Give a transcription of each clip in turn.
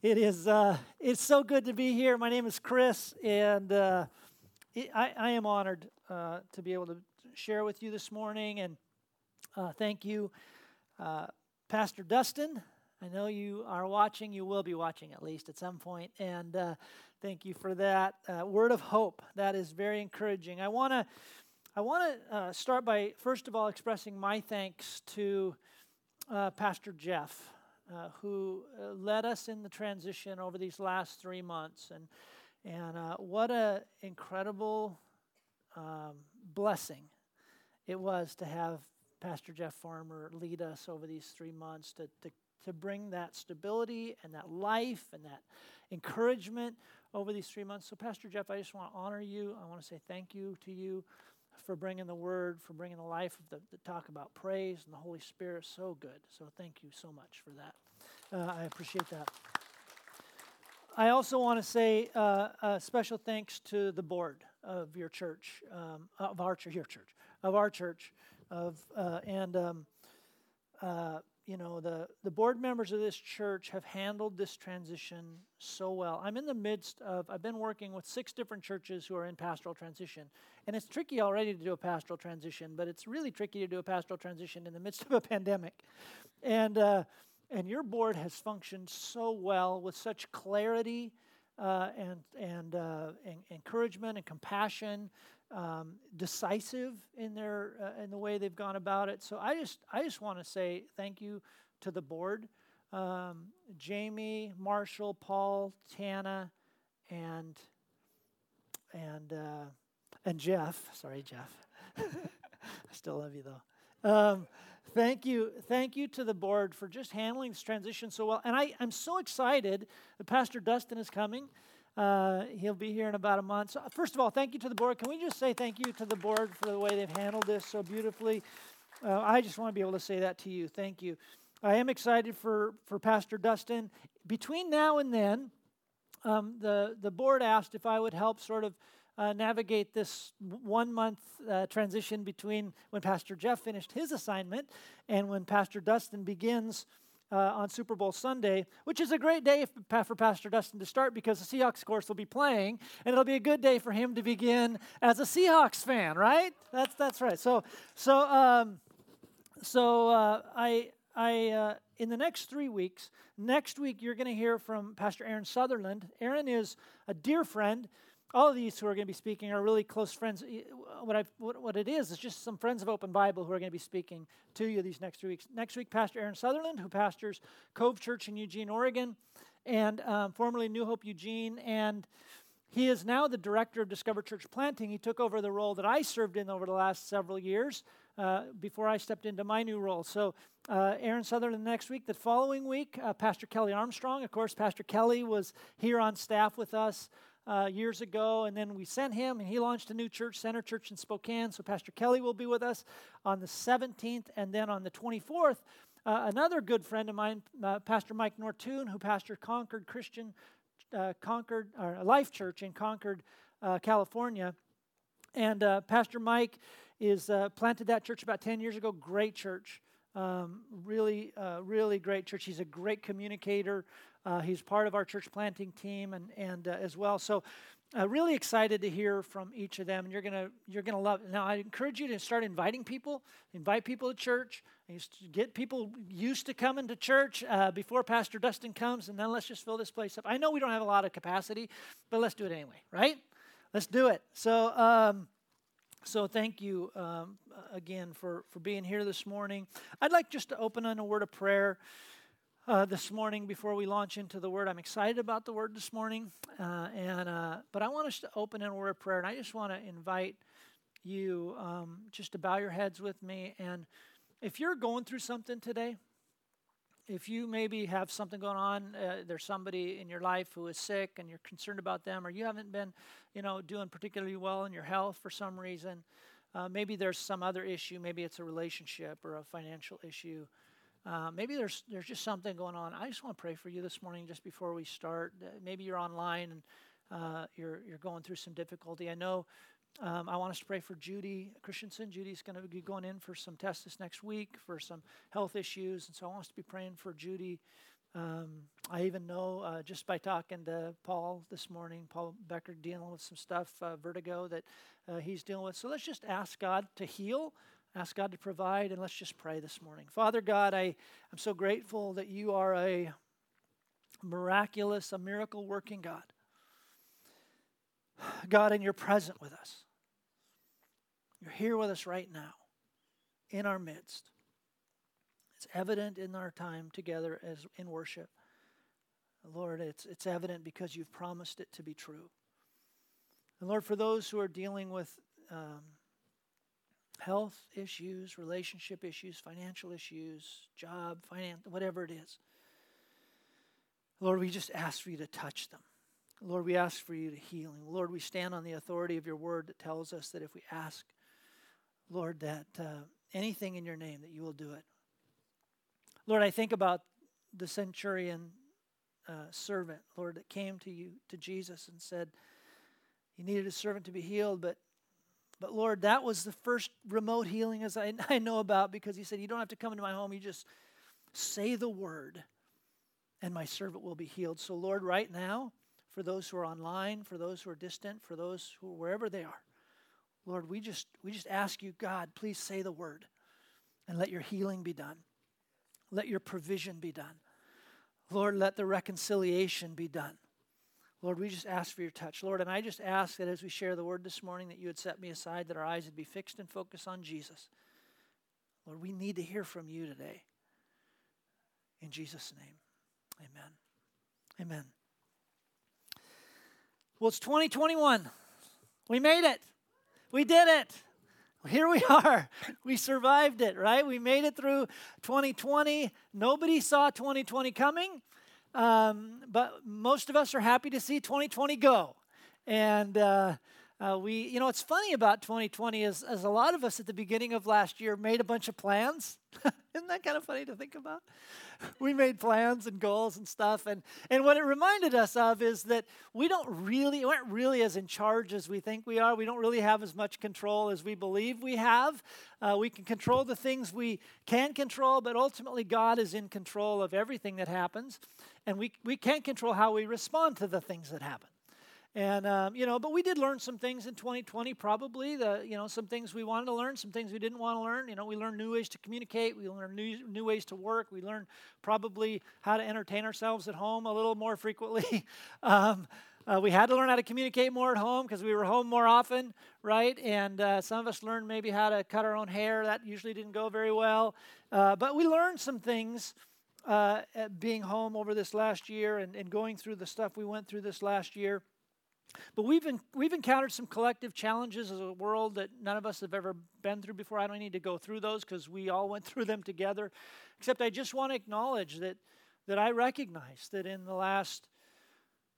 It is. Uh, it's so good to be here. My name is Chris, and uh, it, I, I, am honored uh, to be able to share with you this morning. And uh, thank you, uh, Pastor Dustin. I know you are watching. You will be watching at least at some point, and uh, thank you for that word of hope. That is very encouraging. I want to. I want to start by first of all expressing my thanks to Pastor Jeff uh, who uh, led us in the transition over these last three months. And, and uh, what an incredible um, blessing it was to have Pastor Jeff Farmer lead us over these three months to, to, to bring that stability and that life and that encouragement over these three months. So, Pastor Jeff, I just want to honor you. I want to say thank you to you for bringing the word, for bringing the life of the, the talk about praise and the Holy Spirit. So good. So thank you so much for that. Uh, I appreciate that. I also want to say uh, a special thanks to the board of your church, um, of our church, your church, of our church, of uh, and um, uh, you know, the, the board members of this church have handled this transition so well. I'm in the midst of, I've been working with six different churches who are in pastoral transition. And it's tricky already to do a pastoral transition, but it's really tricky to do a pastoral transition in the midst of a pandemic. And, uh, and your board has functioned so well with such clarity uh, and, and, uh, and encouragement and compassion um, decisive in their uh, in the way they've gone about it. So I just I just want to say thank you to the board, um, Jamie, Marshall, Paul, Tana, and and uh, and Jeff. Sorry, Jeff. I still love you though. Um, thank you, thank you to the board for just handling this transition so well. And I, I'm so excited that Pastor Dustin is coming. Uh, he'll be here in about a month. So, first of all, thank you to the board. Can we just say thank you to the board for the way they've handled this so beautifully? Uh, I just want to be able to say that to you. Thank you. I am excited for, for Pastor Dustin. Between now and then, um, the, the board asked if I would help sort of uh, navigate this one month uh, transition between when Pastor Jeff finished his assignment and when Pastor Dustin begins uh, on Super Bowl Sunday, which is a great day for Pastor Dustin to start because the Seahawks, of course, will be playing, and it'll be a good day for him to begin as a Seahawks fan, right? That's that's right. So so um, so uh, I I uh, in the next three weeks. Next week, you're going to hear from Pastor Aaron Sutherland. Aaron is a dear friend all of these who are going to be speaking are really close friends. What, i what, what it is is just some friends of Open Bible who are going to be speaking to you these next three weeks. Next week, Pastor Aaron Sutherland, who pastors Cove Church in Eugene, Oregon, and um, formerly New Hope Eugene, and he is now the director of Discover Church Planting. He took over the role that I served in over the last several years uh, before I stepped into my new role. So, uh, Aaron Sutherland next week. The following week, uh, Pastor Kelly Armstrong. Of course, Pastor Kelly was here on staff with us uh, years ago, and then we sent him, and he launched a new church, Center Church in Spokane. So Pastor Kelly will be with us on the 17th, and then on the 24th, uh, another good friend of mine, uh, Pastor Mike Nortoon, who pastored Concord Christian, uh, Concord or Life Church in Concord, uh, California, and uh, Pastor Mike is planted that church about 10 years ago. Great church. Um, really, uh, really great church. He's a great communicator. Uh, he's part of our church planting team and, and uh, as well. So, uh, really excited to hear from each of them, and you're gonna you're gonna love. It. Now, I encourage you to start inviting people, invite people to church, get people used to coming to church uh, before Pastor Dustin comes, and then let's just fill this place up. I know we don't have a lot of capacity, but let's do it anyway, right? Let's do it. So. Um, so thank you um, again for, for being here this morning. I'd like just to open on a word of prayer uh, this morning before we launch into the word. I'm excited about the word this morning, uh, and uh, but I want us to open in a word of prayer, and I just want to invite you um, just to bow your heads with me. And if you're going through something today, if you maybe have something going on, uh, there's somebody in your life who is sick and you're concerned about them, or you haven't been, you know, doing particularly well in your health for some reason. Uh, maybe there's some other issue. Maybe it's a relationship or a financial issue. Uh, maybe there's there's just something going on. I just want to pray for you this morning, just before we start. Uh, maybe you're online and uh, you're you're going through some difficulty. I know um, I want us to pray for Judy Christensen. Judy's going to be going in for some tests this next week for some health issues, and so I want us to be praying for Judy um, I even know uh, just by talking to Paul this morning, Paul Becker dealing with some stuff, uh, vertigo that uh, he's dealing with. So let's just ask God to heal, ask God to provide, and let's just pray this morning. Father God, I, I'm so grateful that you are a miraculous, a miracle working God. God, and you're present with us. You're here with us right now, in our midst. It's evident in our time together as in worship. Lord, it's, it's evident because you've promised it to be true. And Lord, for those who are dealing with um, health issues, relationship issues, financial issues, job, finance, whatever it is, Lord, we just ask for you to touch them. Lord, we ask for you to healing. Lord, we stand on the authority of your word that tells us that if we ask, Lord, that uh, anything in your name, that you will do it. Lord, I think about the centurion uh, servant, Lord, that came to you, to Jesus, and said, He needed a servant to be healed, but but Lord, that was the first remote healing as I, I know about because He said, You don't have to come into my home, you just say the word, and my servant will be healed. So, Lord, right now, for those who are online, for those who are distant, for those who wherever they are, Lord, we just we just ask you, God, please say the word and let your healing be done. Let your provision be done. Lord, let the reconciliation be done. Lord, we just ask for your touch. Lord, and I just ask that as we share the word this morning, that you would set me aside, that our eyes would be fixed and focused on Jesus. Lord, we need to hear from you today. In Jesus' name, amen. Amen. Well, it's 2021. We made it. We did it here we are. We survived it, right? We made it through 2020. Nobody saw 2020 coming, um, but most of us are happy to see 2020 go. And uh, uh, we, you know, what's funny about 2020 is, is a lot of us at the beginning of last year made a bunch of plans. Isn't that kind of funny to think about? we made plans and goals and stuff. And, and what it reminded us of is that we don't really, we aren't really as in charge as we think we are. We don't really have as much control as we believe we have. Uh, we can control the things we can control, but ultimately God is in control of everything that happens. And we, we can't control how we respond to the things that happen. And, um, you know, but we did learn some things in 2020, probably. The, you know, some things we wanted to learn, some things we didn't want to learn. You know, we learned new ways to communicate. We learned new, new ways to work. We learned probably how to entertain ourselves at home a little more frequently. um, uh, we had to learn how to communicate more at home because we were home more often, right? And uh, some of us learned maybe how to cut our own hair. That usually didn't go very well. Uh, but we learned some things uh, being home over this last year and, and going through the stuff we went through this last year. But we've, been, we've encountered some collective challenges as a world that none of us have ever been through before. I don't need to go through those because we all went through them together. Except I just want to acknowledge that, that I recognize that in the last,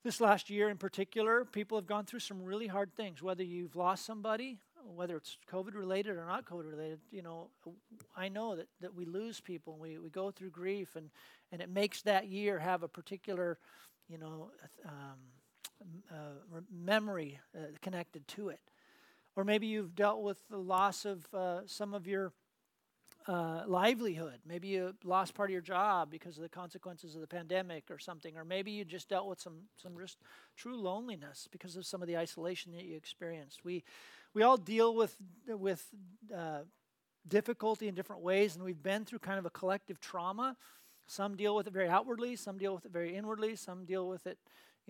this last year in particular, people have gone through some really hard things. Whether you've lost somebody, whether it's COVID related or not COVID related, you know, I know that, that we lose people and we, we go through grief and, and it makes that year have a particular, you know, um, uh, memory uh, connected to it. Or maybe you've dealt with the loss of uh, some of your uh, livelihood. Maybe you lost part of your job because of the consequences of the pandemic or something. Or maybe you just dealt with some, some just true loneliness because of some of the isolation that you experienced. We, we all deal with, with uh, difficulty in different ways, and we've been through kind of a collective trauma. Some deal with it very outwardly, some deal with it very inwardly, some deal with it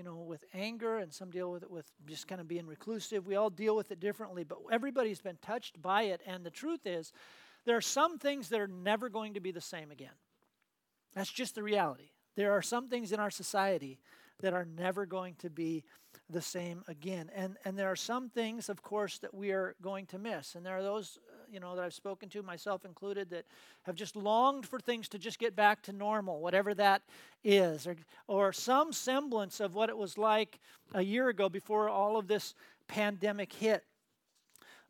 you know, with anger, and some deal with it with just kind of being reclusive. We all deal with it differently, but everybody's been touched by it. And the truth is, there are some things that are never going to be the same again. That's just the reality. There are some things in our society that are never going to be the same again. And, and there are some things, of course, that we are going to miss. And there are those you know, that I've spoken to, myself included, that have just longed for things to just get back to normal, whatever that is, or, or some semblance of what it was like a year ago before all of this pandemic hit.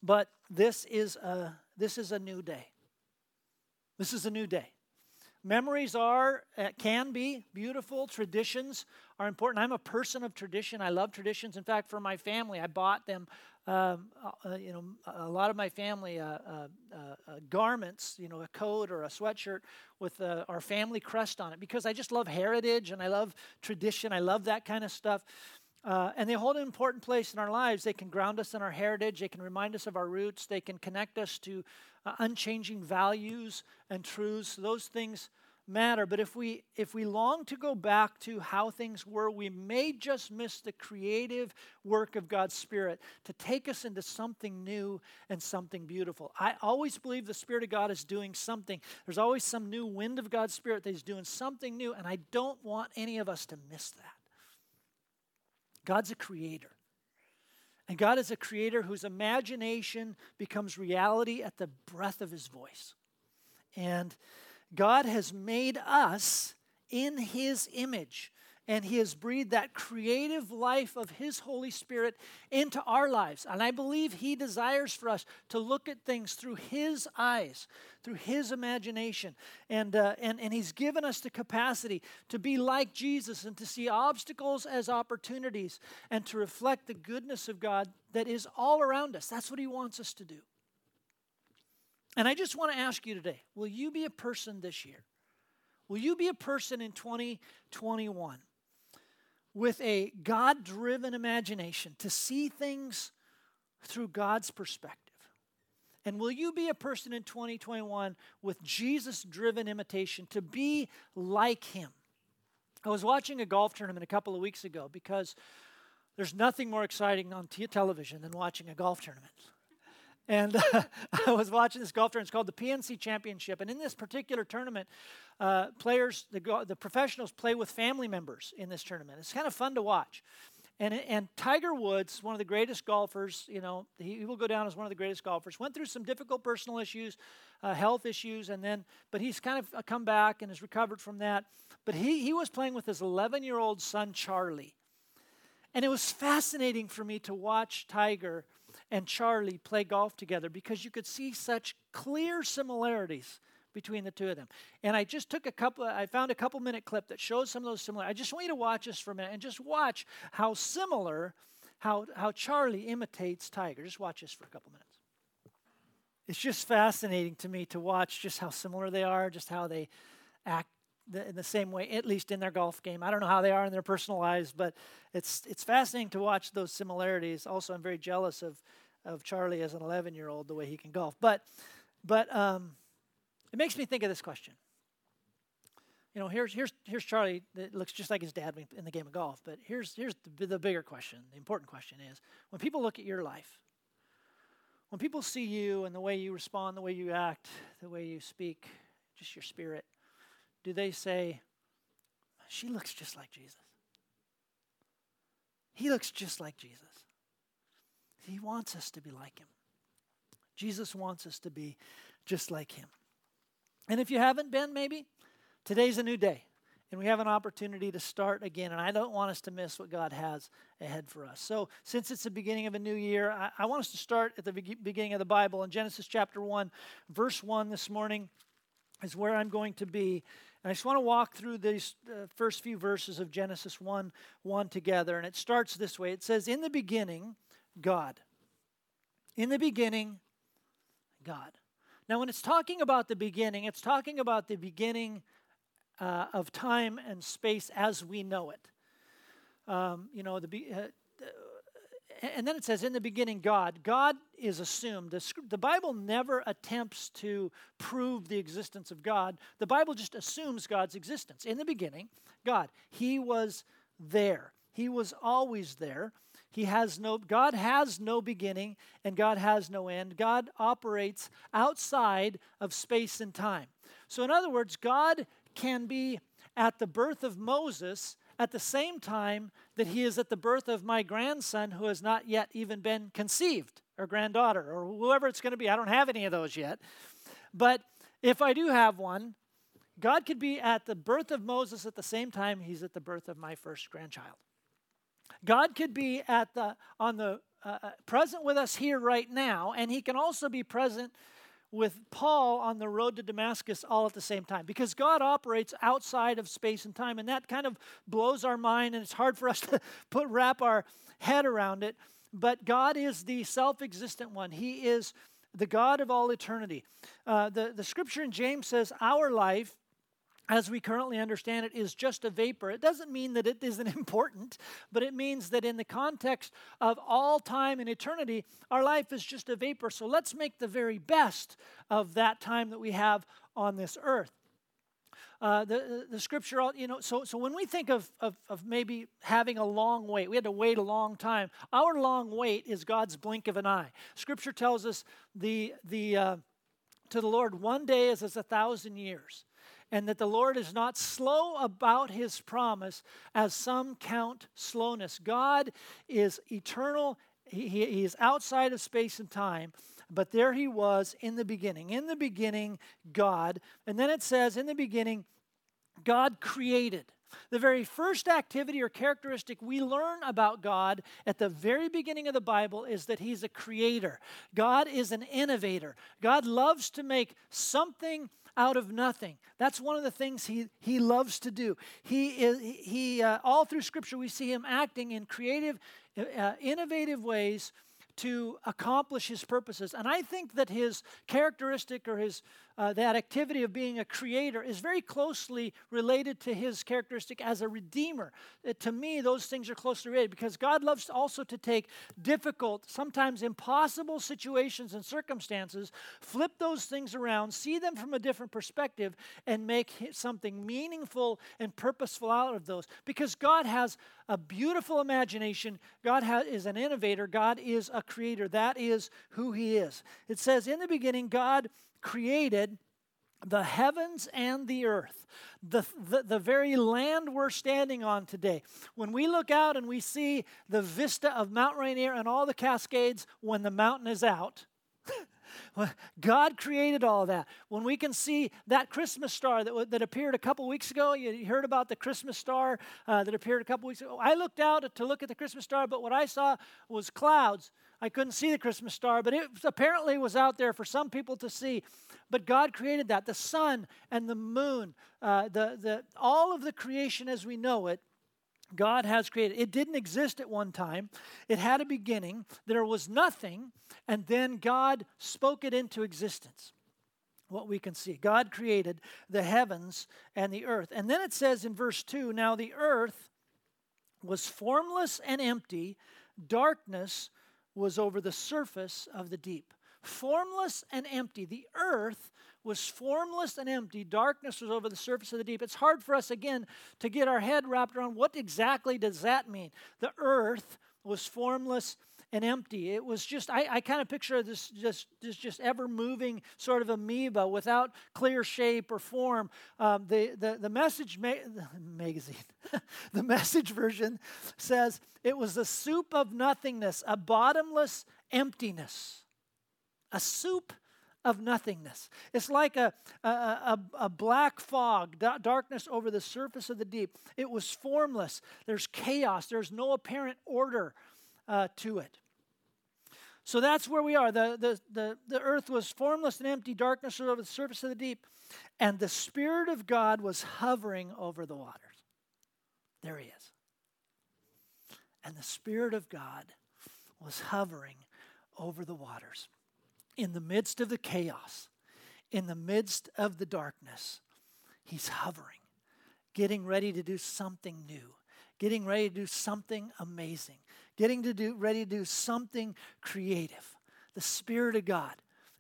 But this is a, this is a new day. This is a new day. Memories are, uh, can be beautiful. Traditions are important. I'm a person of tradition. I love traditions. In fact, for my family, I bought them um, uh, you know, a lot of my family uh, uh, uh, garments, you know, a coat or a sweatshirt with our family crest on it because I just love heritage and I love tradition. I love that kind of stuff. Uh, and they hold an important place in our lives. They can ground us in our heritage. They can remind us of our roots. They can connect us to uh, unchanging values and truths. Those things matter. But if we if we long to go back to how things were, we may just miss the creative work of God's Spirit to take us into something new and something beautiful. I always believe the Spirit of God is doing something. There's always some new wind of God's Spirit that He's doing something new, and I don't want any of us to miss that. God's a creator. And God is a creator whose imagination becomes reality at the breath of his voice. And God has made us in his image and he has breathed that creative life of his Holy Spirit into our lives. And I believe he desires for us to look at things through his eyes, through his imagination. And, uh, and, and he's given us the capacity to be like Jesus and to see obstacles as opportunities and to reflect the goodness of God that is all around us. That's what he wants us to do. And I just want to ask you today will you be a person this year? Will you be a person in 2021 with a God driven imagination to see things through God's perspective? And will you be a person in 2021 with Jesus driven imitation to be like Him? I was watching a golf tournament a couple of weeks ago because there's nothing more exciting on television than watching a golf tournament. And uh, I was watching this golf tournament. It's called the PNC Championship. And in this particular tournament, uh, players, the, the professionals play with family members in this tournament. It's kind of fun to watch. And, and Tiger Woods, one of the greatest golfers, you know, he, he will go down as one of the greatest golfers, went through some difficult personal issues, uh, health issues, and then, but he's kind of uh, come back and has recovered from that. But he, he was playing with his 11 year old son, Charlie. And it was fascinating for me to watch Tiger and Charlie play golf together because you could see such clear similarities between the two of them. And I just took a couple, I found a couple minute clip that shows some of those similar. I just want you to watch this for a minute and just watch how similar, how, how Charlie imitates Tiger. Just watch this for a couple minutes. It's just fascinating to me to watch just how similar they are, just how they act in the same way, at least in their golf game. I don't know how they are in their personal lives, but it's it's fascinating to watch those similarities. Also, I'm very jealous of of Charlie as an 11 year old, the way he can golf. But but um, it makes me think of this question. You know, here's here's here's Charlie that looks just like his dad in the game of golf. But here's here's the, the bigger question. The important question is: when people look at your life, when people see you and the way you respond, the way you act, the way you speak, just your spirit do they say, She looks just like Jesus? He looks just like Jesus. He wants us to be like him. Jesus wants us to be just like him. And if you haven't been, maybe, today's a new day. And we have an opportunity to start again. And I don't want us to miss what God has ahead for us. So, since it's the beginning of a new year, I, I want us to start at the beginning of the Bible in Genesis chapter 1, verse 1 this morning is where I'm going to be. And I just want to walk through these uh, first few verses of Genesis 1 1 together. And it starts this way it says, In the beginning, God. In the beginning, God. Now, when it's talking about the beginning, it's talking about the beginning uh, of time and space as we know it. Um, you know, the, uh, and then it says, in the beginning, God. God is assumed. The, the Bible never attempts to prove the existence of God. The Bible just assumes God's existence. In the beginning, God. He was there. He was always there. He has no God has no beginning and God has no end. God operates outside of space and time. So in other words, God can be at the birth of Moses at the same time that he is at the birth of my grandson who has not yet even been conceived, or granddaughter, or whoever it's going to be. I don't have any of those yet. But if I do have one, God could be at the birth of Moses at the same time he's at the birth of my first grandchild. God could be at the on the uh, uh present with us here right now, and he can also be present with Paul on the road to Damascus all at the same time because God operates outside of space and time, and that kind of blows our mind, and it's hard for us to put wrap our head around it. but God is the self existent one. He is the God of all eternity. Uh, the, the scripture in James says, Our life as we currently understand it, is just a vapor. It doesn't mean that it isn't important, but it means that in the context of all time and eternity, our life is just a vapor. So let's make the very best of that time that we have on this earth. Uh, the, the scripture, all you know, so, so when we think of, of, of maybe having a long wait, we had to wait a long time. Our long wait is God's blink of an eye. Scripture tells us the, the, uh, to the Lord, one day is as a thousand years and that the Lord is not slow about his promise, as some count slowness. God is eternal, he, he is outside of space and time. But there he was in the beginning. In the beginning, God. And then it says, in the beginning, God created. The very first activity or characteristic we learn about God at the very beginning of the Bible is that He's a creator. God is an innovator. God loves to make something out of nothing. That's one of the things he, he loves to do. He is he uh, all through Scripture we see him acting in creative, uh, innovative ways to accomplish his purposes. And I think that his characteristic or his uh, that activity of being a creator is very closely related to his characteristic as a redeemer. To me, those things are closely related because God loves also to take difficult, sometimes impossible situations and circumstances, flip those things around, see them from a different perspective, and make something meaningful and purposeful out of those. Because God has a beautiful imagination. God is an innovator. God is a creator. That is who He is. It says, In the beginning, God created the heavens and the earth, the, the, the, very land we're standing on today. When we look out and we see the vista of Mount Rainier and all the Cascades when the mountain is out, God created all that. When we can see that Christmas star that, that appeared a couple weeks ago, you heard about the Christmas star uh, that appeared a couple weeks ago. I looked out to look at the Christmas star, but what I saw was clouds. I couldn't see the Christmas star, but it apparently was out there for some people to see. But God created that the sun and the moon, uh, the, the, all of the creation as we know it. God has created. It didn't exist at one time. It had a beginning. There was nothing, and then God spoke it into existence. What we can see. God created the heavens and the earth. And then it says in verse 2 Now the earth was formless and empty, darkness was over the surface of the deep. Formless and empty. The earth was formless and empty. Darkness was over the surface of the deep. It's hard for us, again, to get our head wrapped around what exactly does that mean? The earth was formless and empty. It was just, I, I kind of picture this just, this just ever moving sort of amoeba without clear shape or form. Um, the, the, the message ma- magazine, the message version says it was a soup of nothingness, a bottomless emptiness. A soup of nothingness. It's like a, a, a, a, black fog, darkness over the surface of the deep. It was formless. There's chaos. There's no apparent order uh, to it. So that's where we are. The, the, the, the earth was formless and empty, darkness over the surface of the deep, and the Spirit of God was hovering over the waters. There he is. And the Spirit of God was hovering over the waters. In the midst of the chaos, in the midst of the darkness, he's hovering, getting ready to do something new, getting ready to do something amazing, getting to do ready to do something creative. The Spirit of God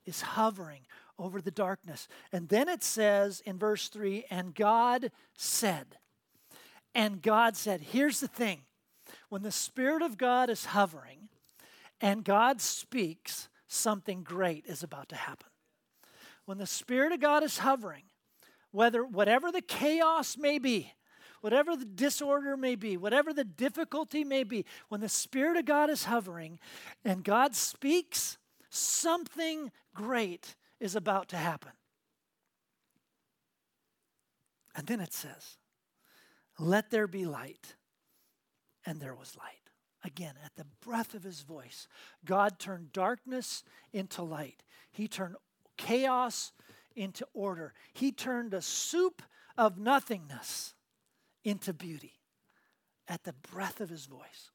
is hovering over the darkness. And then it says in verse 3 and God said, and God said, here's the thing when the Spirit of God is hovering and God speaks, something great is about to happen. When the Spirit of God is hovering, whether whatever the chaos may be, whatever the disorder may be, whatever the difficulty may be, when the Spirit of God is hovering and God speaks, something great is about to happen. And then it says, Let there be light. And there was light. Again, at the breath of his voice, God turned darkness into light. He turned chaos into order. He turned a soup of nothingness into beauty at the breath of his voice.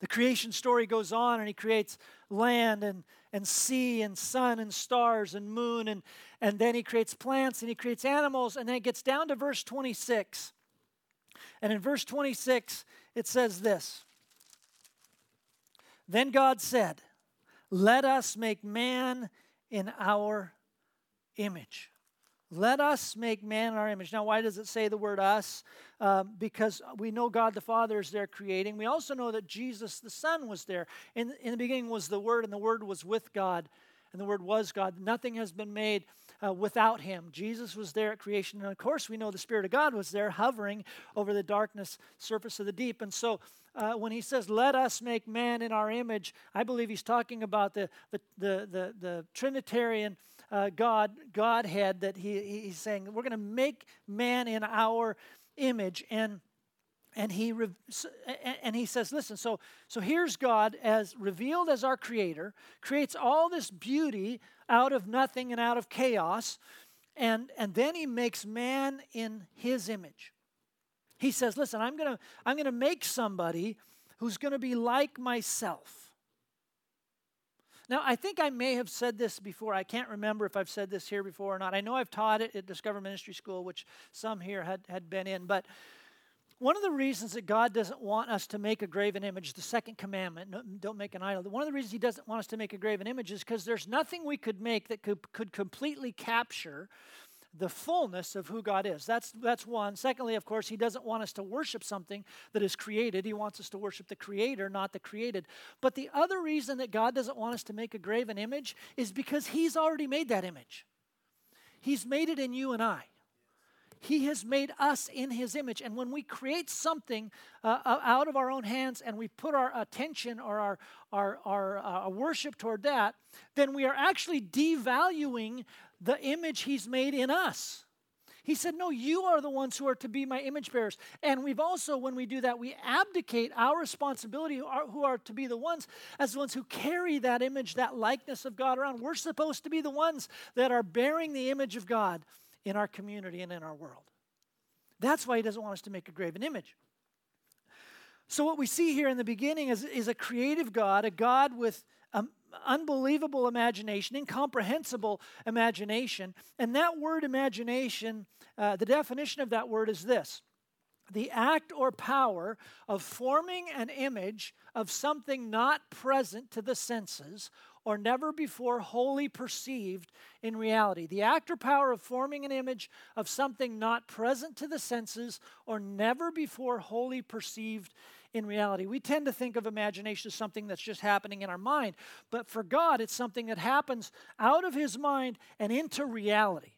The creation story goes on, and he creates land and, and sea and sun and stars and moon, and, and then he creates plants and he creates animals, and then it gets down to verse 26. And in verse 26, it says this Then God said, Let us make man in our image. Let us make man in our image. Now, why does it say the word us? Um, because we know God the Father is there creating. We also know that Jesus the Son was there. In, in the beginning was the Word, and the Word was with God, and the Word was God. Nothing has been made uh, without Him. Jesus was there at creation. And of course, we know the Spirit of God was there hovering over the darkness surface of the deep. And so, uh, when he says, Let us make man in our image, I believe he's talking about the, the, the, the, the Trinitarian uh, God, Godhead, that he, he's saying, we're going to make man in our image. And and he and he says listen so so here's god as revealed as our creator creates all this beauty out of nothing and out of chaos and and then he makes man in his image he says listen i'm going to i'm going to make somebody who's going to be like myself now, I think I may have said this before. I can't remember if I've said this here before or not. I know I've taught it at Discover Ministry School, which some here had, had been in. But one of the reasons that God doesn't want us to make a graven image, the second commandment, don't make an idol, one of the reasons He doesn't want us to make a graven image is because there's nothing we could make that could, could completely capture the fullness of who God is. That's, that's one. Secondly, of course, He doesn't want us to worship something that is created. He wants us to worship the Creator, not the created. But the other reason that God doesn't want us to make a graven image is because He's already made that image. He's made it in you and I. He has made us in His image. And when we create something uh, out of our own hands and we put our attention or our, our, our uh, worship toward that, then we are actually devaluing the image He's made in us. He said, No, you are the ones who are to be my image bearers. And we've also, when we do that, we abdicate our responsibility, who are, who are, to be the ones as the ones who carry that image, that likeness of God around. We're supposed to be the ones that are bearing the image of God in our community and in our world. That's why He doesn't want us to make a graven image. So, what we see here in the beginning is, is a creative God, a God with um, unbelievable imagination, incomprehensible imagination. And that word imagination, uh, the definition of that word is this the act or power of forming an image of something not present to the senses or never before wholly perceived in reality. The act or power of forming an image of something not present to the senses or never before wholly perceived in reality. We tend to think of imagination as something that's just happening in our mind, but for God, it's something that happens out of His mind and into reality.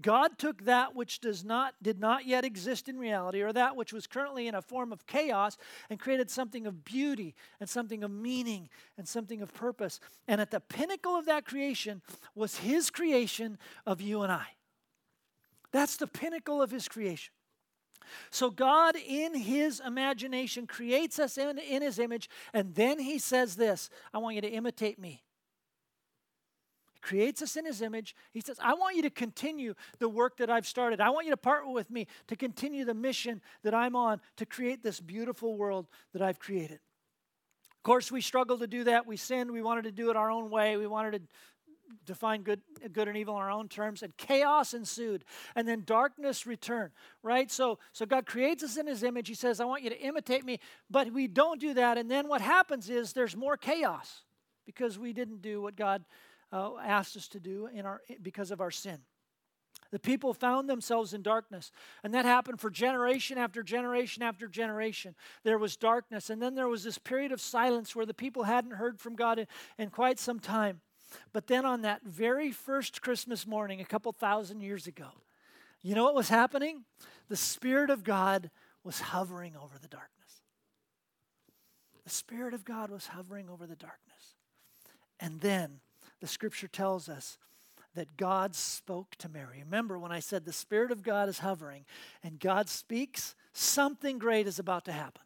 God took that which does not did not yet exist in reality or that which was currently in a form of chaos and created something of beauty and something of meaning and something of purpose. And at the pinnacle of that creation was his creation of you and I. That's the pinnacle of his creation. So, God, in His imagination, creates us in, in His image, and then He says this I want you to imitate me. Creates us in His image. He says, I want you to continue the work that I've started. I want you to partner with me to continue the mission that I'm on to create this beautiful world that I've created. Of course, we struggle to do that. We sinned. We wanted to do it our own way. We wanted to define good, good and evil in our own terms, and chaos ensued, and then darkness returned. Right? So, so God creates us in His image. He says, "I want you to imitate me," but we don't do that, and then what happens is there's more chaos because we didn't do what God uh, asked us to do in our because of our sin. The people found themselves in darkness. And that happened for generation after generation after generation. There was darkness. And then there was this period of silence where the people hadn't heard from God in, in quite some time. But then on that very first Christmas morning, a couple thousand years ago, you know what was happening? The Spirit of God was hovering over the darkness. The Spirit of God was hovering over the darkness. And then the scripture tells us that God spoke to Mary. Remember when I said the Spirit of God is hovering and God speaks, something great is about to happen.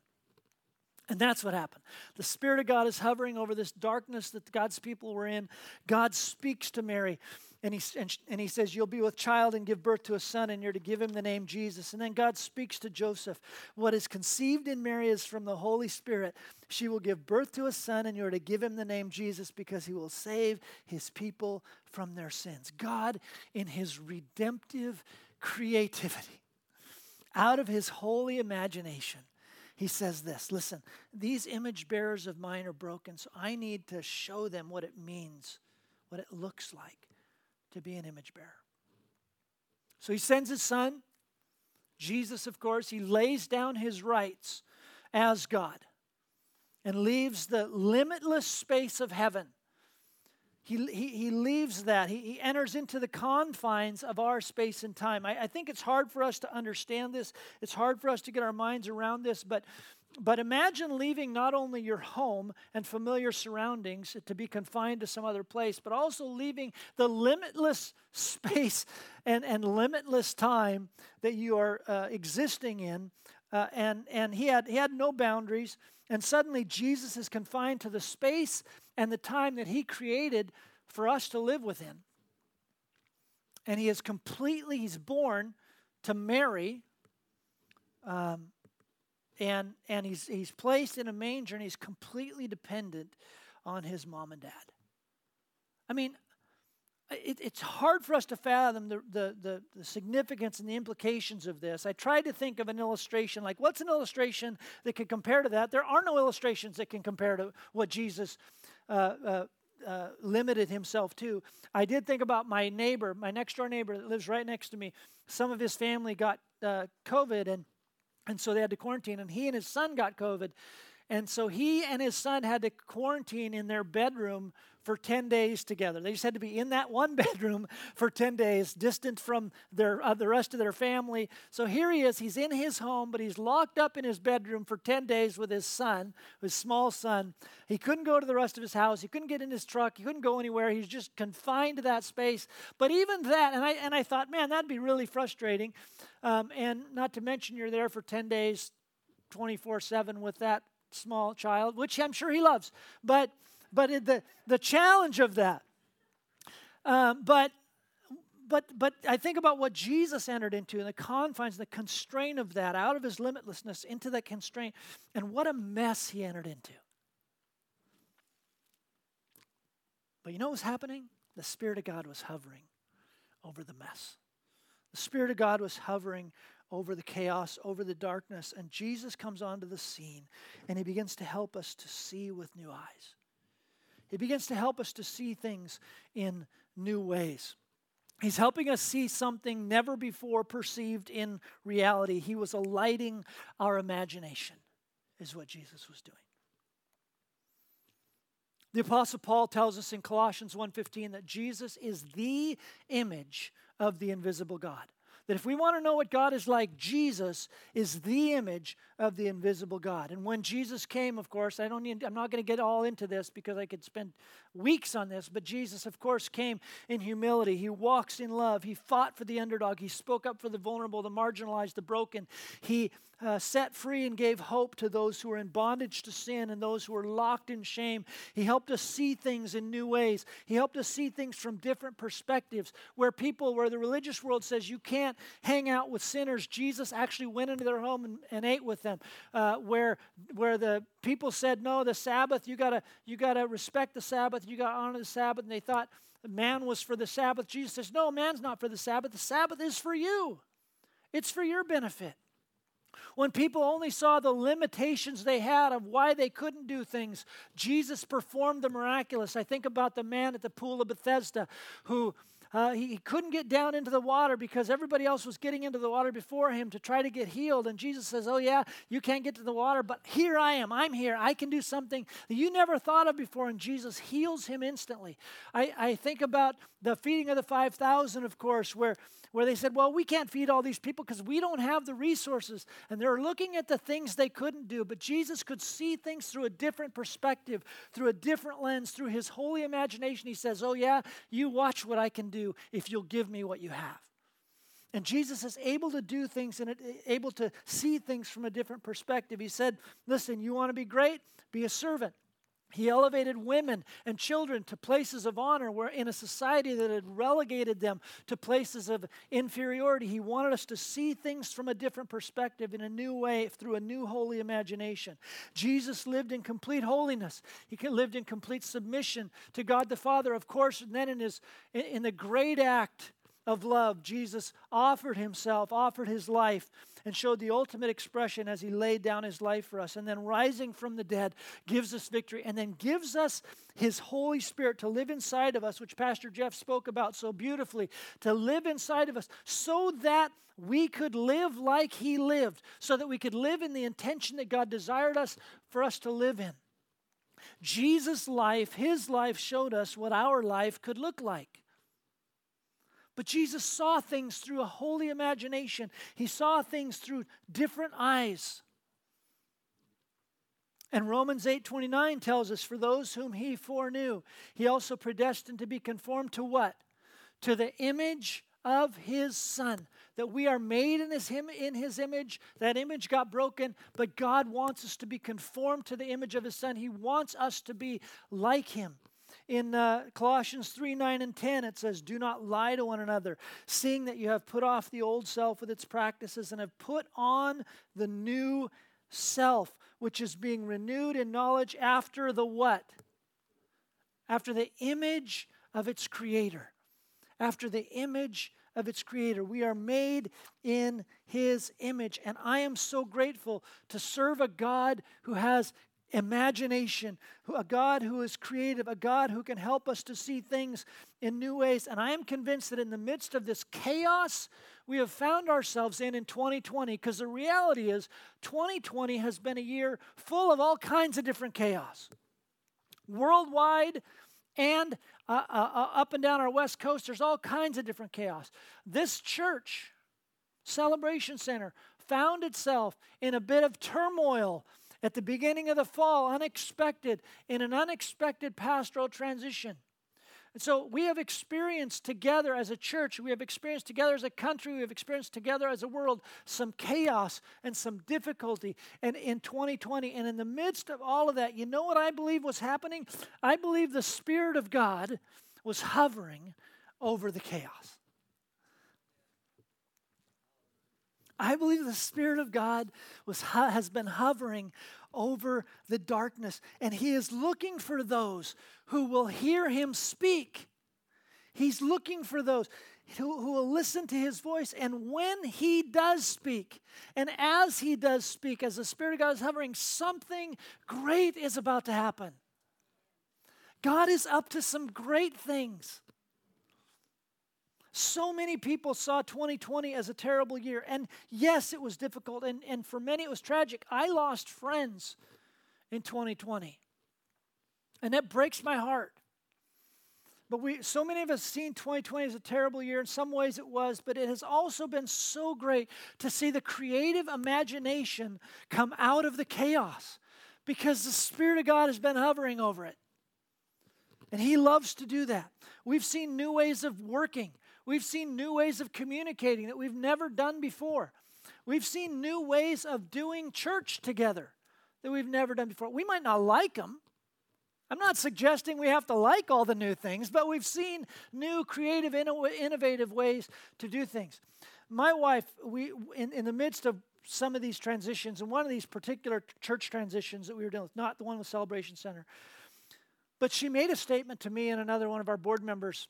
And that's what happened. The Spirit of God is hovering over this darkness that God's people were in. God speaks to Mary. And he, and, and, he says, You'll be with child and give birth to a son, and you're to give him the name Jesus. And then God speaks to Joseph What is conceived in Mary is from the Holy Spirit. She will give birth to a son, and you're to give him the name Jesus because he will save his people from their sins. God, in his redemptive creativity, out of his holy imagination, he says this Listen, these image bearers of mine are broken, so I need to show them what it means, what it looks like to be an image bearer. So he sends his son, Jesus, of course, he lays down his rights as God and leaves the limitless space of heaven. He, he, he leaves that. He, he enters into the confines of our space and time. I, I think it's hard for us to understand this. It's hard for us to get our minds around this, but but imagine leaving not only your home and familiar surroundings to be confined to some other place, but also leaving the limitless space and, and limitless time that you are uh, existing in. Uh, and and he, had, he had no boundaries. And suddenly Jesus is confined to the space and the time that he created for us to live within. And he is completely, he's born to Mary. Um, and and he's he's placed in a manger and he's completely dependent on his mom and dad. I mean, it, it's hard for us to fathom the, the, the, the, significance and the implications of this. I tried to think of an illustration, like what's an illustration that could compare to that? There are no illustrations that can compare to what Jesus uh, uh, uh, limited himself to. I did think about my neighbor, my next door neighbor that lives right next to me. Some of his family got uh, COVID, and and so they had to quarantine, and he and his son got COVID. And so he and his son had to quarantine in their bedroom for 10 days together. They just had to be in that one bedroom for 10 days, distant from their, uh, the rest of their family. So here he is. He's in his home, but he's locked up in his bedroom for 10 days with his son, his small son. He couldn't go to the rest of his house. He couldn't get in his truck. He couldn't go anywhere. He's just confined to that space. But even that, and I, and I thought, man, that'd be really frustrating. Um, and not to mention, you're there for 10 days, 24 7 with that small child, which I'm sure he loves. But but the the challenge of that. Um, but but but I think about what Jesus entered into and the confines, the constraint of that, out of his limitlessness into that constraint, and what a mess he entered into. But you know what was happening? The Spirit of God was hovering over the mess. The Spirit of God was hovering over the chaos, over the darkness, and Jesus comes onto the scene and he begins to help us to see with new eyes. He begins to help us to see things in new ways. He's helping us see something never before perceived in reality. He was alighting our imagination, is what Jesus was doing. The apostle Paul tells us in Colossians 1:15 that Jesus is the image of the invisible God. That if we want to know what God is like, Jesus is the image of the invisible God. And when Jesus came, of course, I don't need, I'm not going to get all into this because I could spend weeks on this, but Jesus, of course, came in humility. He walks in love. He fought for the underdog. He spoke up for the vulnerable, the marginalized, the broken. He uh, set free and gave hope to those who were in bondage to sin and those who were locked in shame. He helped us see things in new ways. He helped us see things from different perspectives. Where people, where the religious world says you can't hang out with sinners, Jesus actually went into their home and, and ate with them. Uh, where, where the people said, no, the Sabbath, you gotta, you gotta respect the Sabbath, you gotta honor the Sabbath, and they thought man was for the Sabbath. Jesus says, no, man's not for the Sabbath. The Sabbath is for you. It's for your benefit. When people only saw the limitations they had of why they couldn't do things, Jesus performed the miraculous. I think about the man at the pool of Bethesda who uh, he, couldn't get down into the water because everybody else was getting into the water before him to try to get healed. And Jesus says, Oh, yeah, you can't get to the water, but here I am. I'm here. I can do something that you never thought of before. And Jesus heals him instantly. I, I think about the feeding of the 5,000, of course, where, where they said, Well, we can't feed all these people because we don't have the resources. And they're looking at the things they couldn't do. But Jesus could see things through a different perspective, through a different lens, through his holy imagination. He says, Oh, yeah, you watch what I can do if you'll give me what you have. And Jesus is able to do things and eh, able to see things from a different perspective. He said, Listen, you want to be great? Be a servant. He elevated women and children to places of honor where in a society that had relegated them to places of inferiority. He wanted us to see things from a different perspective in a new way through a new holy imagination. Jesus lived in complete holiness. He lived in complete submission to God the Father, of course, and then in his in the great act of love, Jesus offered himself, offered his life, and showed the ultimate expression as he laid down his life for us. And then rising from the dead gives us victory and then gives us his Holy Spirit to live inside of us, which Pastor Jeff spoke about so beautifully, to live inside of us so that we could live like he lived, so that we could live in the intention that God desired us for us to live in. Jesus' life, his life, showed us what our life could look like. But Jesus saw things through a holy imagination. He saw things through different eyes. And Romans 8:29 tells us for those whom he foreknew, he also predestined to be conformed to what? To the image of his son. That we are made in his, in his image. That image got broken, but God wants us to be conformed to the image of his son. He wants us to be like him. In uh, Colossians 3 9 and 10, it says, Do not lie to one another, seeing that you have put off the old self with its practices and have put on the new self, which is being renewed in knowledge after the what? After the image of its creator. After the image of its creator. We are made in his image. And I am so grateful to serve a God who has imagination, a God who is creative, a God who can help us to see things in new ways. And I am convinced that in the midst of this chaos we have found ourselves in in 2020, because the reality is 2020 has been a year full of all kinds of different chaos. Worldwide, and uh, uh, uh up and down our west coast, there's all kinds of different chaos. This church, Celebration Center, found itself in a bit of turmoil at the beginning of the fall, unexpected, in an unexpected pastoral transition. And so we have experienced together as a church, we have experienced together as a country, we have experienced together as a world some chaos and some difficulty and in 2020. And in the midst of all of that, you know what I believe was happening? I believe the Spirit of God was hovering over the chaos. I believe the Spirit of God was, has been hovering over the darkness, and He is looking for those who will hear Him speak. He's looking for those who, who will listen to His voice. And when He does speak, and as He does speak, as the Spirit of God is hovering, something great is about to happen. God is up to some great things. So many people saw 2020 as a terrible year. And yes, it was difficult. And, and for many, it was tragic. I lost friends in 2020. And that breaks my heart. But we, so many of us seen 2020 as a terrible year. In some ways, it was, but it has also been so great to see the creative imagination come out of the chaos because the Spirit of God has been hovering over it. And He loves to do that. We've seen new ways of working. We've seen new ways of communicating that we've never done before. We've seen new ways of doing church together that we've never done before. We might not like them. I'm not suggesting we have to like all the new things, but we've seen new, creative, innovative ways to do things. My wife, we in, in the midst of some of these transitions, and one of these particular church transitions that we were dealing with, not the one with Celebration Center, but she made a statement to me and another one of our board members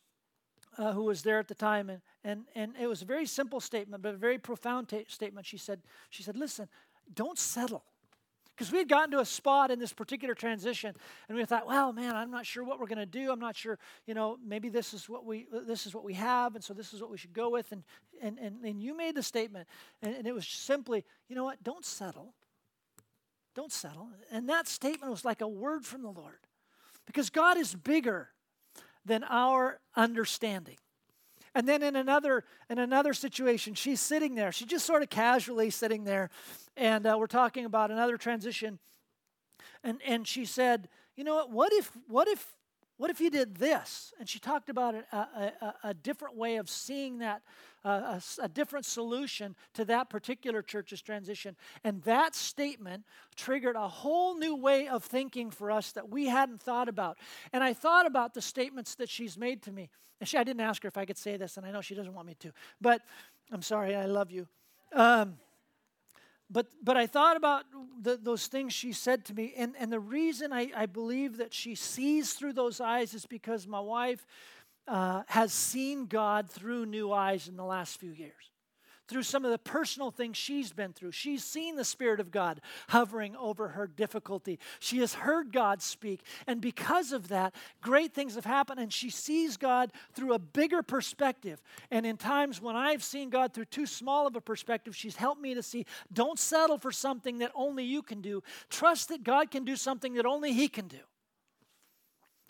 uh, who was there at the time, and, and, and it was a very simple statement, but a very profound ta- statement. She said, she said, listen, don't settle. Because we had gotten to a spot in this particular transition, and we thought, well, man, I'm not sure what we're going to do. I'm not sure, you know, maybe this is what we this is what we have, and so this is what we should go with. And and and, and you made the statement, and, and it was simply, you know what? Don't settle. Don't settle. And that statement was like a word from the Lord, because God is bigger than our understanding. And then in another in another situation, she's sitting there. She's just sort of casually sitting there, and uh, we're talking about another transition. And and she said, "You know what? What if what if What if you did this? And she talked about a, a, a different way of seeing that, uh, a, a, different solution to that particular church's transition. And that statement triggered a whole new way of thinking for us that we hadn't thought about. And I thought about the statements that she's made to me. And she, I didn't ask her if I could say this, and I know she doesn't want me to. But I'm sorry, I love you. Um, but but I thought about the, those things she said to me, and, and the reason I, I believe that she sees through those eyes is because my wife uh, has seen God through new eyes in the last few years through some of the personal things she's been through. She's seen the Spirit of God hovering over her difficulty. She has heard God speak. And because of that, great things have happened. And she sees God through a bigger perspective. And in times when I've seen God through too small of a perspective, she's helped me to see don't settle for something that only you can do. Trust that God can do something that only He can do.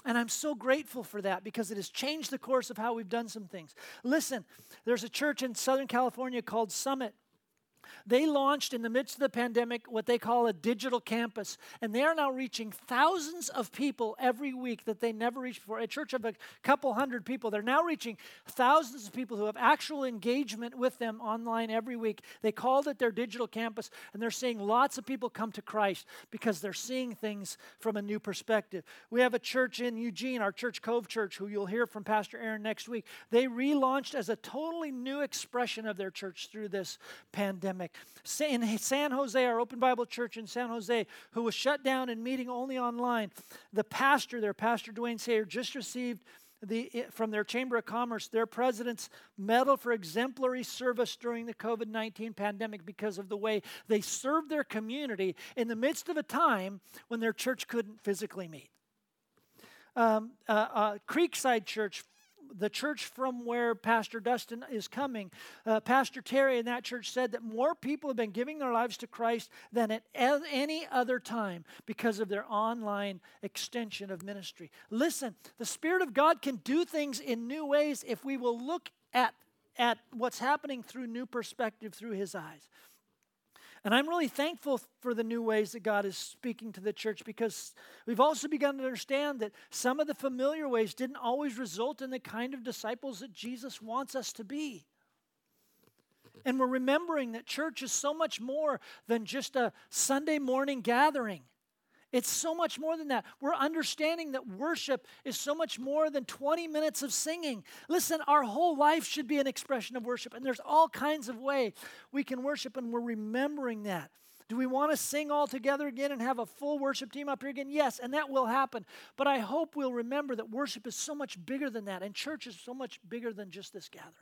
And I'm so grateful for that because it has changed the course of how we've done some things. Listen, there's a church in Southern California called Summit. They launched in the midst of the pandemic what they call a digital campus, and they are now reaching thousands of people every week that they never reached before. A church of a couple hundred people, they're now reaching thousands of people who have actual engagement with them online every week. They called it their digital campus, and they're seeing lots of people come to Christ because they're seeing things from a new perspective. We have a church in Eugene, our church Cove Church, who you'll hear from Pastor Aaron next week. They relaunched as a totally new expression of their church through this pandemic. In San Jose, our Open Bible Church in San Jose, who was shut down and meeting only online, the pastor there, Pastor Dwayne Sayer, just received the, from their Chamber of Commerce their president's medal for exemplary service during the COVID 19 pandemic because of the way they served their community in the midst of a time when their church couldn't physically meet. Um, uh, uh, Creekside Church the church from where Pastor Dustin is coming, uh, Pastor Terry in that church said that more people have been giving their lives to Christ than at any other time because of their online extension of ministry. Listen, the Spirit of God can do things in new ways if we will look at, at what's happening through new perspective through His eyes. And I'm really thankful for the new ways that God is speaking to the church because we've also begun to understand that some of the familiar ways didn't always result in the kind of disciples that Jesus wants us to be. And we're remembering that church is so much more than just a Sunday morning gathering. It's so much more than that. We're understanding that worship is so much more than 20 minutes of singing. Listen, our whole life should be an expression of worship, and there's all kinds of way we can worship, and we're remembering that. Do we want to sing all together again and have a full worship team up here again? Yes, and that will happen. But I hope we'll remember that worship is so much bigger than that, and church is so much bigger than just this gathering.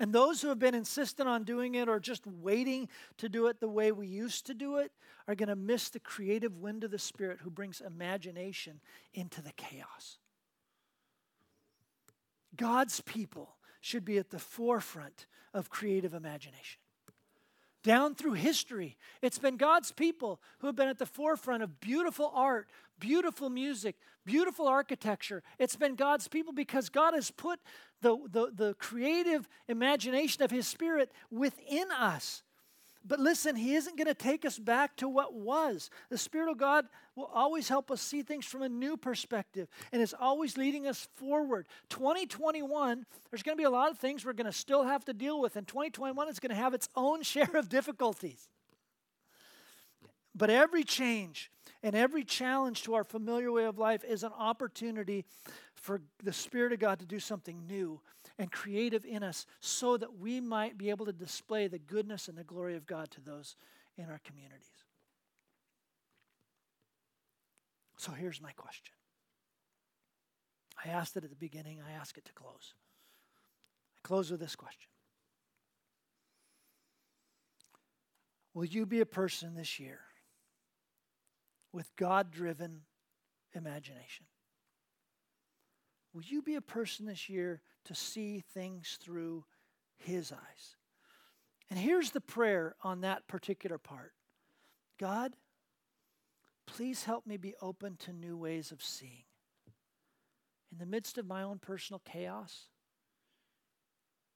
And those who have been insistent on doing it or just waiting to do it the way we used to do it are going to miss the creative wind of the Spirit who brings imagination into the chaos. God's people should be at the forefront of creative imagination. Down through history, it's been God's people who have been at the forefront of beautiful art, beautiful music, beautiful architecture. It's been God's people because God has put the, the, the creative imagination of His Spirit within us. But listen, He isn't going to take us back to what was. The Spirit of God will always help us see things from a new perspective and is always leading us forward. 2021, there's going to be a lot of things we're going to still have to deal with, and 2021 is going to have its own share of difficulties. But every change and every challenge to our familiar way of life is an opportunity for the Spirit of God to do something new and creative in us so that we might be able to display the goodness and the glory of God to those in our communities. So here's my question. I asked it at the beginning, I ask it to close. I close with this question Will you be a person this year with God driven imagination? Will you be a person this year to see things through His eyes? And here's the prayer on that particular part God, please help me be open to new ways of seeing. In the midst of my own personal chaos,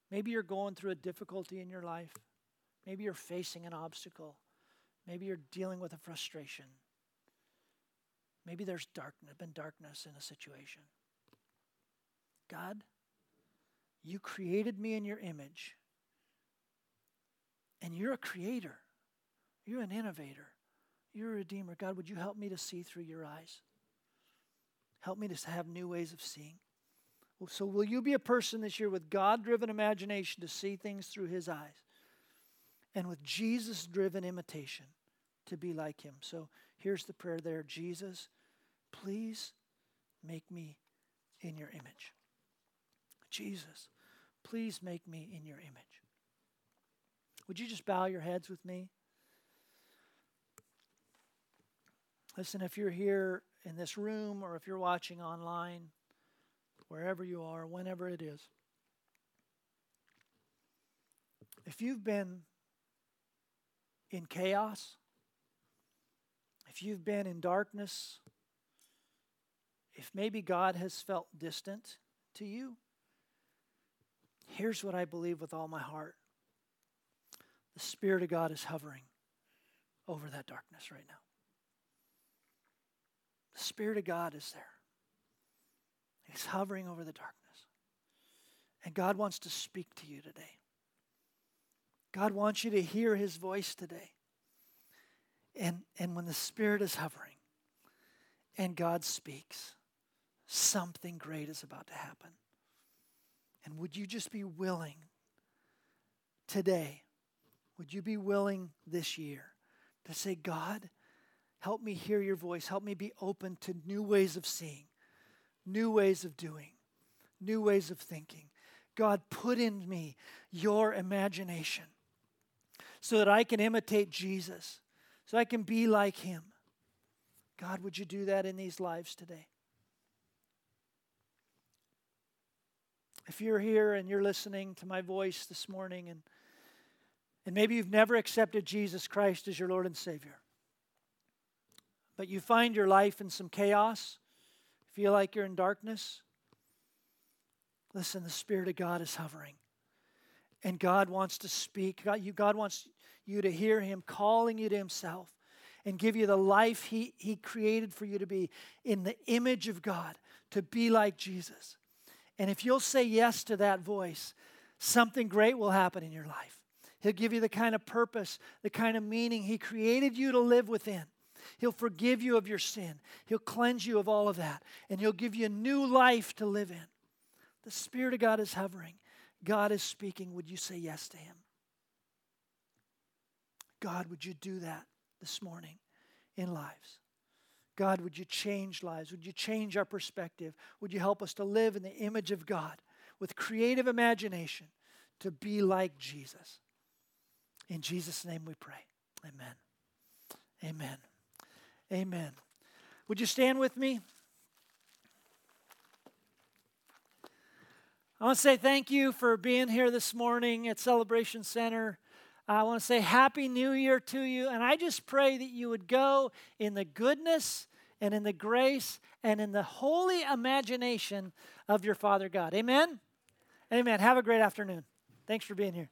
maybe you're going through a difficulty in your life, maybe you're facing an obstacle, maybe you're dealing with a frustration. Maybe there's darkness, been darkness in a situation. God, you created me in your image. And you're a creator. You're an innovator. You're a redeemer. God, would you help me to see through your eyes? Help me to have new ways of seeing. So, will you be a person this year with God driven imagination to see things through his eyes and with Jesus driven imitation to be like him? So, here's the prayer there Jesus, please make me in your image. Jesus, please make me in your image. Would you just bow your heads with me? Listen, if you're here in this room or if you're watching online, wherever you are, whenever it is, if you've been in chaos, if you've been in darkness, if maybe God has felt distant to you, here's what I believe with all my heart the Spirit of God is hovering over that darkness right now. The Spirit of God is there. He's hovering over the darkness. And God wants to speak to you today. God wants you to hear His voice today. And, and when the Spirit is hovering and God speaks, something great is about to happen. And would you just be willing today? Would you be willing this year to say, God, Help me hear your voice. Help me be open to new ways of seeing, new ways of doing, new ways of thinking. God, put in me your imagination so that I can imitate Jesus, so I can be like him. God, would you do that in these lives today? If you're here and you're listening to my voice this morning and and maybe you've never accepted Jesus Christ as your Lord and Savior but you find your life in some chaos, feel like you're in darkness, listen, the Spirit of God is hovering. And God wants to speak. God, you, God wants you to hear Him calling you to Himself and give you the life he, he created for you to be in the image of God, to be like Jesus. And if you'll say yes to that voice, something great will happen in your life. He'll give you the kind of purpose, the kind of meaning He created you to live within. He'll forgive you of your sin. He'll cleanse you of all of that. And He'll give you a new life to live in. The Spirit of God is hovering. God is speaking. Would you say yes to Him? God, would you do that this morning in lives? God, would you change lives? Would you change our perspective? Would you help us to live in the image of God with creative imagination to be like Jesus? In Jesus' name we pray. Amen. Amen. Amen. Would you stand with me? I want to say thank you for being here this morning at Celebration Center. I want to say Happy New Year to you. And I just pray that you would go in the goodness and in the grace and in the holy imagination of your Father God. Amen? Amen. Have a great afternoon. Thanks for being here.